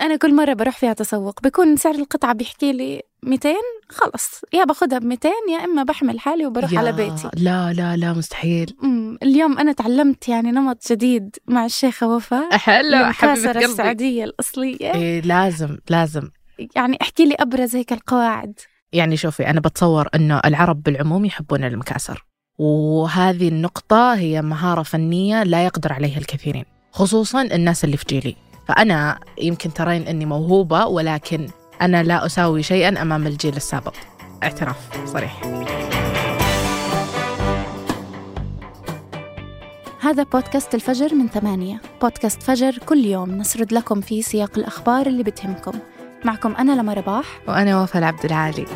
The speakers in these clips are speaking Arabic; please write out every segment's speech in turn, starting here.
أنا كل مرة بروح فيها تسوق بيكون سعر القطعة بيحكي لي 200 خلص. يا باخدها ب 200 يا إما بحمل حالي وبروح على بيتي. لا لا لا مستحيل. أمم، اليوم أنا تعلمت يعني نمط جديد مع الشيخة وفاء. المكاسرة قلبي. السعودية الأصلية. إيه لازم لازم. يعني احكي لي أبرز هيك القواعد. يعني شوفي أنا بتصور أنه العرب بالعموم يحبون المكاسر. وهذه النقطة هي مهارة فنية لا يقدر عليها الكثيرين خصوصا الناس اللي في جيلي. فأنا يمكن ترين أني موهوبة ولكن أنا لا أساوي شيئا أمام الجيل السابق. اعتراف صريح. هذا بودكاست الفجر من ثمانية. بودكاست فجر كل يوم نسرد لكم فيه سياق الأخبار اللي بتهمكم. معكم أنا لما رباح وأنا وفاء عبد العالي.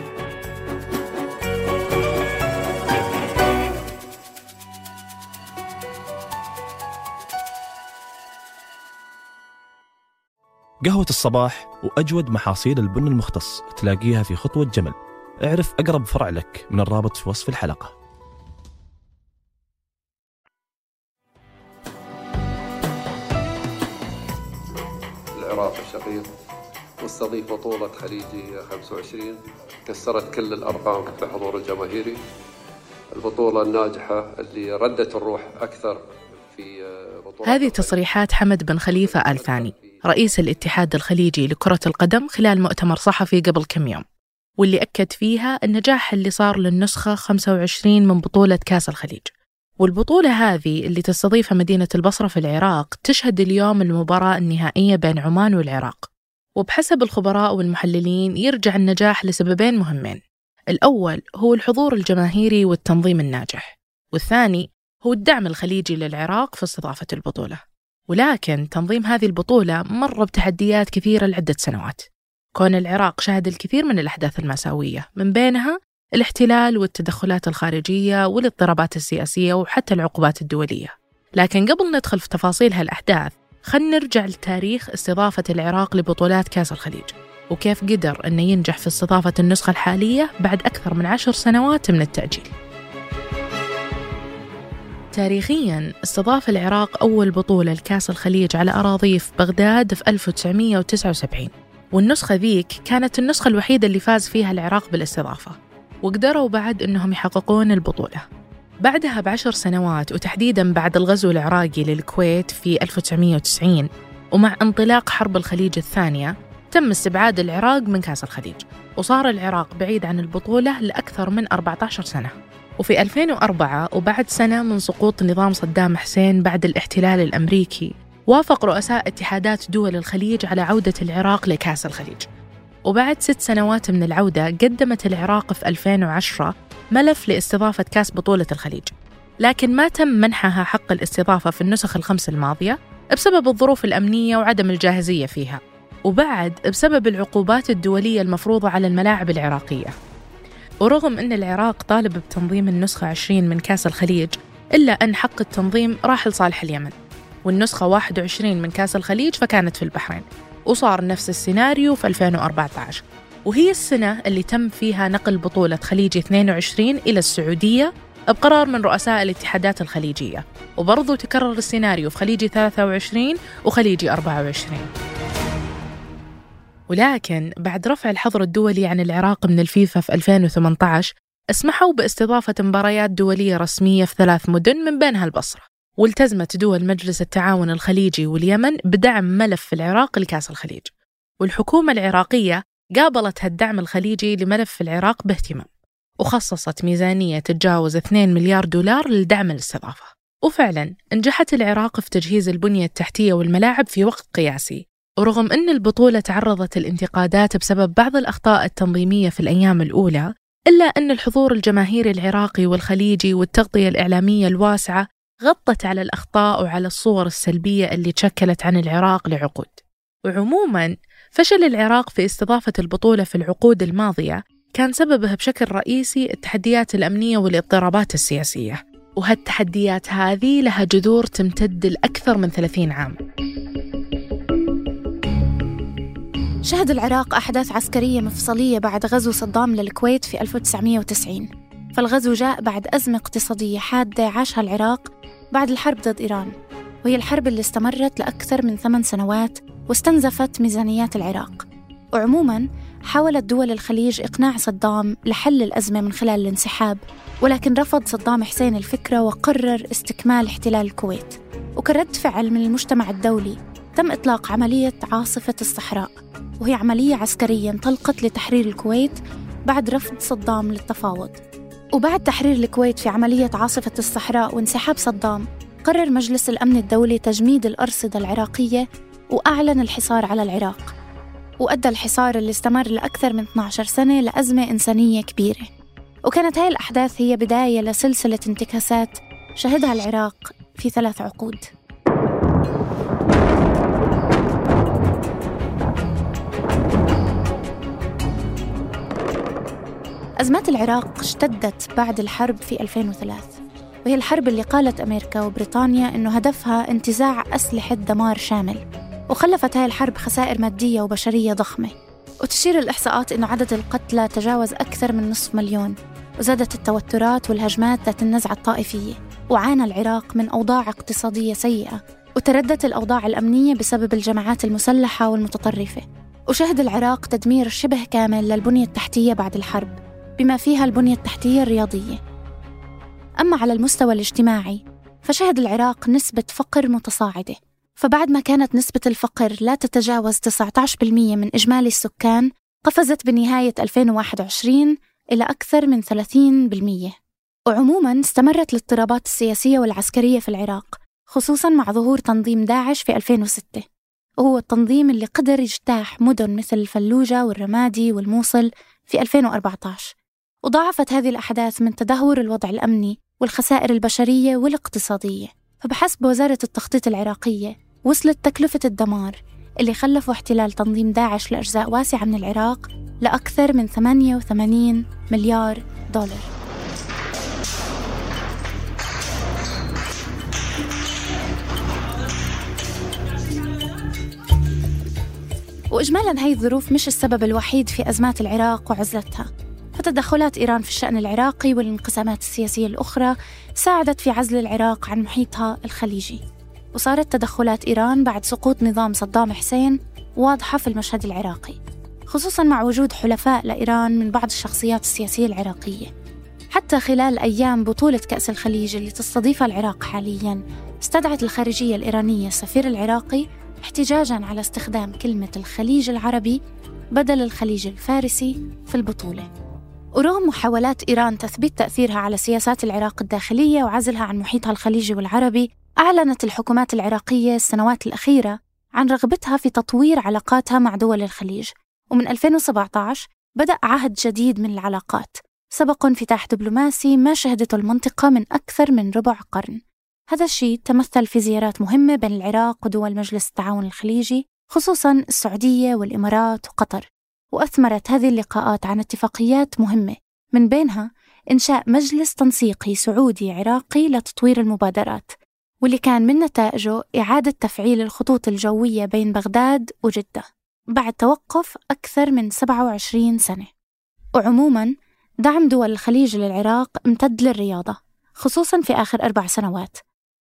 قهوة الصباح وأجود محاصيل البن المختص تلاقيها في خطوة جمل. اعرف أقرب فرع لك من الرابط في وصف الحلقة. العراق الشقيق واستضيف بطولة خليجي 25 كسرت كل الأرقام في الحضور الجماهيري. البطولة الناجحة اللي ردت الروح أكثر هذه تصريحات حمد بن خليفة آل ثاني رئيس الاتحاد الخليجي لكرة القدم خلال مؤتمر صحفي قبل كم يوم واللي أكد فيها النجاح اللي صار للنسخة 25 من بطولة كأس الخليج. والبطولة هذه اللي تستضيفها مدينة البصرة في العراق تشهد اليوم المباراة النهائية بين عمان والعراق. وبحسب الخبراء والمحللين يرجع النجاح لسببين مهمين. الأول هو الحضور الجماهيري والتنظيم الناجح والثاني هو الدعم الخليجي للعراق في استضافة البطولة. ولكن تنظيم هذه البطولة مر بتحديات كثيرة لعدة سنوات. كون العراق شهد الكثير من الأحداث المأساوية من بينها الاحتلال والتدخلات الخارجية والاضطرابات السياسية وحتى العقوبات الدولية. لكن قبل ندخل في تفاصيل هالأحداث خلنا نرجع لتاريخ استضافة العراق لبطولات كأس الخليج. وكيف قدر أنه ينجح في استضافة النسخة الحالية بعد أكثر من عشر سنوات من التأجيل. تاريخيا استضاف العراق أول بطولة لكأس الخليج على أراضيه في بغداد في 1979 والنسخة ذيك كانت النسخة الوحيدة اللي فاز فيها العراق بالاستضافة وقدروا بعد أنهم يحققون البطولة. بعدها بعشر سنوات وتحديدا بعد الغزو العراقي للكويت في 1990 ومع انطلاق حرب الخليج الثانية تم استبعاد العراق من كأس الخليج وصار العراق بعيد عن البطولة لأكثر من 14 سنة. وفي 2004 وبعد سنة من سقوط نظام صدام حسين بعد الاحتلال الأمريكي وافق رؤساء اتحادات دول الخليج على عودة العراق لكأس الخليج. وبعد ست سنوات من العودة قدمت العراق في 2010 ملف لاستضافة كأس بطولة الخليج. لكن ما تم منحها حق الاستضافة في النسخ الخمس الماضية بسبب الظروف الأمنية وعدم الجاهزية فيها وبعد بسبب العقوبات الدولية المفروضة على الملاعب العراقية. ورغم أن العراق طالب بتنظيم النسخة 20 من كأس الخليج إلا أن حق التنظيم راح لصالح اليمن. والنسخة 21 من كأس الخليج فكانت في البحرين. وصار نفس السيناريو في 2014 وهي السنة اللي تم فيها نقل بطولة خليجي 22 إلى السعودية بقرار من رؤساء الاتحادات الخليجية. وبرضو تكرر السيناريو في خليجي 23 وخليجي 24 ولكن بعد رفع الحظر الدولي عن العراق من الفيفا في 2018 اسمحوا باستضافة مباريات دولية رسمية في ثلاث مدن من بينها البصرة. والتزمت دول مجلس التعاون الخليجي واليمن بدعم ملف العراق لكأس الخليج. والحكومة العراقية قابلت هالدعم الخليجي لملف العراق باهتمام وخصصت ميزانية تتجاوز 2 مليار دولار لدعم الاستضافة. وفعلا نجحت العراق في تجهيز البنية التحتية والملاعب في وقت قياسي ورغم أن البطولة تعرضت الانتقادات بسبب بعض الأخطاء التنظيمية في الأيام الأولى إلا أن الحضور الجماهيري العراقي والخليجي والتغطية الإعلامية الواسعة غطت على الأخطاء وعلى الصور السلبية اللي تشكلت عن العراق لعقود. وعموما فشل العراق في استضافة البطولة في العقود الماضية كان سببه بشكل رئيسي التحديات الأمنية والاضطرابات السياسية. وهالتحديات هذه لها جذور تمتد لأكثر من 30 عام. شهد العراق أحداث عسكرية مفصلية بعد غزو صدام للكويت في 1990 فالغزو جاء بعد أزمة اقتصادية حادة عاشها العراق بعد الحرب ضد إيران. وهي الحرب اللي استمرت لأكثر من ثمان سنوات واستنزفت ميزانيات العراق. وعموما حاولت دول الخليج إقناع صدام لحل الأزمة من خلال الانسحاب ولكن رفض صدام حسين الفكرة وقرر استكمال احتلال الكويت. وكرد فعل من المجتمع الدولي تم إطلاق عملية عاصفة الصحراء وهي عملية عسكرية انطلقت لتحرير الكويت بعد رفض صدام للتفاوض. وبعد تحرير الكويت في عملية عاصفة الصحراء وانسحاب صدام قرر مجلس الأمن الدولي تجميد الأرصدة العراقية وأعلن الحصار على العراق. وأدى الحصار اللي استمر لأكثر من 12 سنة لأزمة إنسانية كبيرة. وكانت هاي الأحداث هي بداية لسلسلة انتكاسات شهدها العراق في ثلاث عقود. أزمات العراق اشتدت بعد الحرب في 2003 وهي الحرب اللي قالت أمريكا وبريطانيا أنه هدفها انتزاع أسلحة دمار شامل وخلفت هاي الحرب خسائر مادية وبشرية ضخمة. وتشير الإحصاءات أنه عدد القتلى تجاوز أكثر من نصف مليون وزادت التوترات والهجمات ذات النزعة الطائفية. وعانى العراق من أوضاع اقتصادية سيئة وتردت الأوضاع الأمنية بسبب الجماعات المسلحة والمتطرفة. وشهد العراق تدمير شبه كامل للبنية التحتية بعد الحرب. بما فيها البنية التحتية الرياضية. أما على المستوى الاجتماعي فشهد العراق نسبة فقر متصاعدة. فبعد ما كانت نسبة الفقر لا تتجاوز 19% من إجمالي السكان قفزت بنهاية 2021 إلى أكثر من 30% وعموما استمرت الاضطرابات السياسية والعسكرية في العراق خصوصا مع ظهور تنظيم داعش في 2006 وهو التنظيم اللي قدر يجتاح مدن مثل الفلوجة والرمادي والموصل في 2014 وضاعفت هذه الأحداث من تدهور الوضع الأمني والخسائر البشرية والاقتصادية. فبحسب وزارة التخطيط العراقية وصلت تكلفة الدمار اللي خلفوا احتلال تنظيم داعش لأجزاء واسعة من العراق لأكثر من 88 مليار دولار. وإجمالا هاي الظروف مش السبب الوحيد في أزمات العراق وعزلتها. فتدخلات إيران في الشأن العراقي والانقسامات السياسية الأخرى ساعدت في عزل العراق عن محيطها الخليجي. وصارت تدخلات إيران بعد سقوط نظام صدام حسين واضحة في المشهد العراقي خصوصا مع وجود حلفاء لإيران من بعض الشخصيات السياسية العراقية. حتى خلال أيام بطولة كأس الخليج اللي تستضيفها العراق حاليا استدعت الخارجية الإيرانية السفير العراقي احتجاجا على استخدام كلمة الخليج العربي بدل الخليج الفارسي في البطولة. ورغم محاولات إيران تثبيت تأثيرها على سياسات العراق الداخلية وعزلها عن محيطها الخليجي والعربي أعلنت الحكومات العراقية السنوات الأخيرة عن رغبتها في تطوير علاقاتها مع دول الخليج. ومن 2017 بدأ عهد جديد من العلاقات سبق انفتاح دبلوماسي ما شهدته المنطقة من أكثر من ربع قرن. هذا الشيء تمثل في زيارات مهمة بين العراق ودول مجلس التعاون الخليجي خصوصا السعودية والإمارات وقطر. وأثمرت هذه اللقاءات عن اتفاقيات مهمة من بينها إنشاء مجلس تنسيقي سعودي عراقي لتطوير المبادرات واللي كان من نتائجه إعادة تفعيل الخطوط الجوية بين بغداد وجدة بعد توقف أكثر من 27 سنة. وعموما دعم دول الخليج للعراق امتد للرياضة خصوصا في آخر أربع سنوات.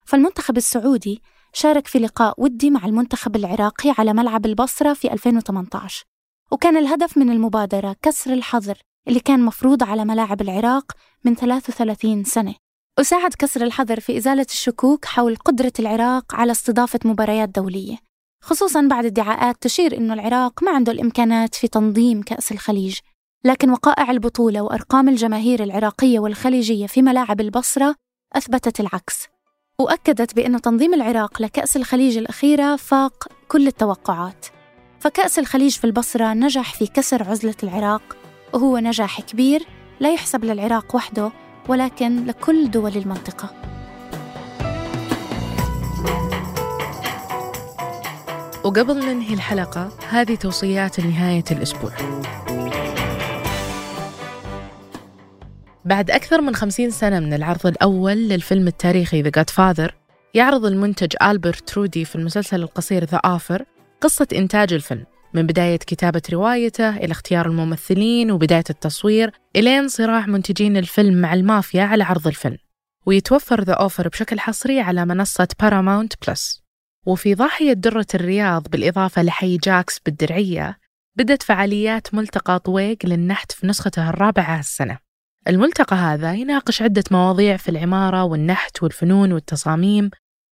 فالمنتخب السعودي شارك في لقاء ودي مع المنتخب العراقي على ملعب البصرة في 2018 وكان الهدف من المبادرة كسر الحظر اللي كان مفروض على ملاعب العراق من 33 سنة. وساعد كسر الحظر في إزالة الشكوك حول قدرة العراق على استضافة مباريات دولية خصوصا بعد ادعاءات تشير أن العراق ما عنده الإمكانات في تنظيم كأس الخليج. لكن وقائع البطولة وأرقام الجماهير العراقية والخليجية في ملاعب البصرة أثبتت العكس وأكدت بأن تنظيم العراق لكأس الخليج الأخيرة فاق كل التوقعات. فكأس الخليج في البصرة نجح في كسر عزلة العراق. وهو نجاح كبير لا يحسب للعراق وحده ولكن لكل دول المنطقة. وقبل ننهي الحلقة هذه توصيات لنهاية الأسبوع. بعد أكثر من خمسين سنة من العرض الأول للفيلم التاريخي The Godfather يعرض المنتج ألبرت رودي في المسلسل القصير The Offer قصة إنتاج الفيلم من بداية كتابة روايته إلى اختيار الممثلين وبداية التصوير إلين صراع منتجين الفيلم مع المافيا على عرض الفيلم ويتوفر The Offer بشكل حصري على منصة Paramount Plus وفي ضاحية درة الرياض بالإضافة لحي جاكس بالدرعية بدت فعاليات ملتقى طويق للنحت في نسخته الرابعة هالسنة الملتقى هذا يناقش عدة مواضيع في العمارة والنحت والفنون والتصاميم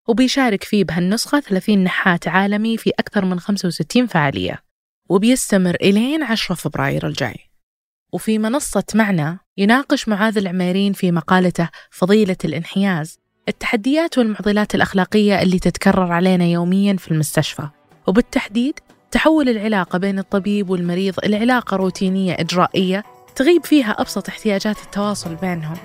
وبيشارك فيه بهالنسخة 30 نحات عالمي في أكثر من 65 فعالية وبيستمر إلين 10 فبراير الجاي. وفي منصة معنا يناقش معاذ العميرين في مقالته فضيلة الانحياز التحديات والمعضلات الأخلاقية اللي تتكرر علينا يوميا في المستشفى. وبالتحديد تحول العلاقة بين الطبيب والمريض إلى علاقة روتينية إجرائية تغيب فيها أبسط احتياجات التواصل بينهم.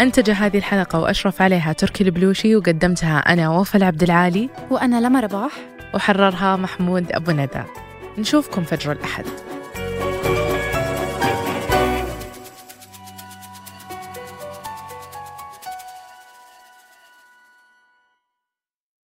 أنتج هذه الحلقة وأشرف عليها تركي البلوشي وقدمتها أنا وفاء عبد العالي وأنا لما رباح وحررها محمود أبو ندى. نشوفكم فجر الأحد.